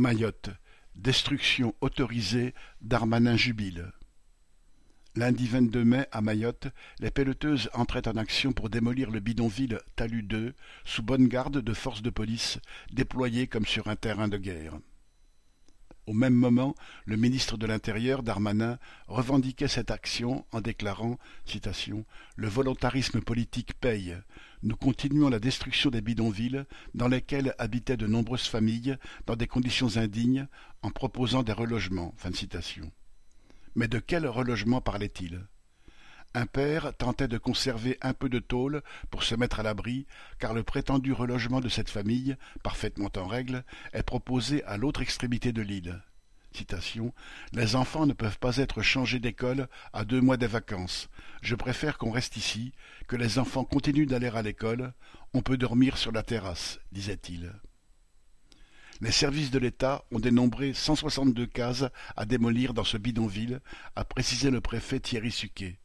Mayotte, destruction autorisée, Darmanin jubile. Lundi 22 mai, à Mayotte, les pelleteuses entraient en action pour démolir le bidonville Talus 2, sous bonne garde de forces de police, déployées comme sur un terrain de guerre. Au même moment, le ministre de l'Intérieur, Darmanin, revendiquait cette action en déclarant Le volontarisme politique paye. Nous continuons la destruction des bidonvilles dans lesquels habitaient de nombreuses familles dans des conditions indignes en proposant des relogements. Mais de quel relogement parlait-il? Un père tentait de conserver un peu de tôle pour se mettre à l'abri, car le prétendu relogement de cette famille, parfaitement en règle, est proposé à l'autre extrémité de l'île. Les enfants ne peuvent pas être changés d'école à deux mois des vacances. Je préfère qu'on reste ici, que les enfants continuent d'aller à l'école. On peut dormir sur la terrasse, disait-il. Les services de l'État ont dénombré cent soixante-deux cases à démolir dans ce bidonville, a précisé le préfet Thierry Suquet.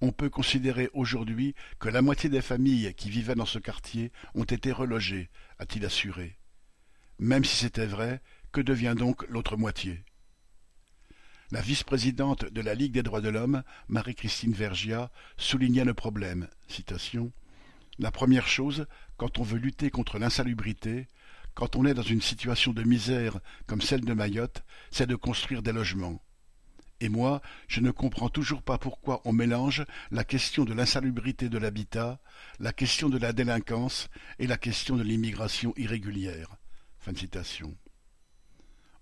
On peut considérer aujourd'hui que la moitié des familles qui vivaient dans ce quartier ont été relogées, a-t-il assuré. Même si c'était vrai, que devient donc l'autre moitié? La vice-présidente de la Ligue des droits de l'homme, Marie-Christine Vergia, soulignait le problème. La première chose, quand on veut lutter contre l'insalubrité, quand on est dans une situation de misère comme celle de Mayotte, c'est de construire des logements. Et moi, je ne comprends toujours pas pourquoi on mélange la question de l'insalubrité de l'habitat, la question de la délinquance et la question de l'immigration irrégulière.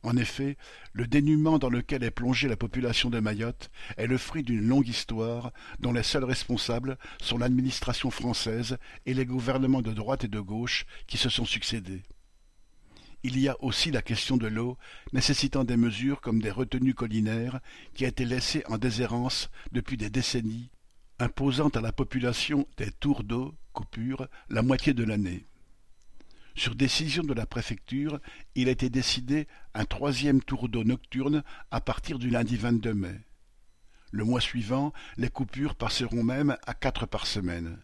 En effet, le dénuement dans lequel est plongée la population de Mayotte est le fruit d'une longue histoire dont les seuls responsables sont l'administration française et les gouvernements de droite et de gauche qui se sont succédés. Il y a aussi la question de l'eau, nécessitant des mesures comme des retenues collinaires qui a été laissées en déshérence depuis des décennies, imposant à la population des tours d'eau, coupures, la moitié de l'année. Sur décision de la préfecture, il a été décidé un troisième tour d'eau nocturne à partir du lundi 22 mai. Le mois suivant, les coupures passeront même à quatre par semaine.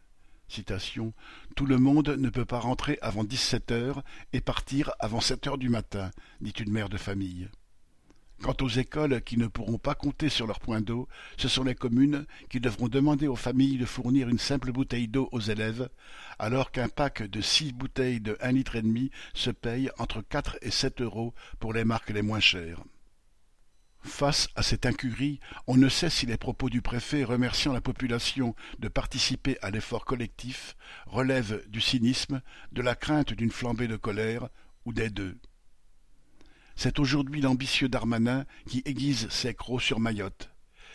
Tout le monde ne peut pas rentrer avant dix-sept heures et partir avant sept heures du matin, dit une mère de famille. Quant aux écoles qui ne pourront pas compter sur leur point d'eau, ce sont les communes qui devront demander aux familles de fournir une simple bouteille d'eau aux élèves, alors qu'un pack de six bouteilles de un litre et demi se paye entre quatre et sept euros pour les marques les moins chères. Face à cette incurie, on ne sait si les propos du préfet remerciant la population de participer à l'effort collectif relèvent du cynisme, de la crainte d'une flambée de colère, ou des deux. C'est aujourd'hui l'ambitieux Darmanin qui aiguise ses crocs sur Mayotte.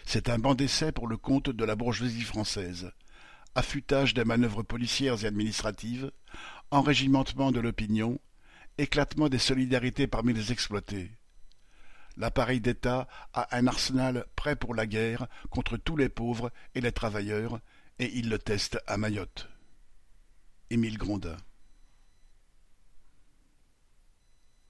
C'est un banc d'essai pour le compte de la bourgeoisie française. Affûtage des manœuvres policières et administratives, enrégimentement de l'opinion, éclatement des solidarités parmi les exploités l'appareil d'État a un arsenal prêt pour la guerre contre tous les pauvres et les travailleurs, et il le teste à Mayotte. Émile Grondin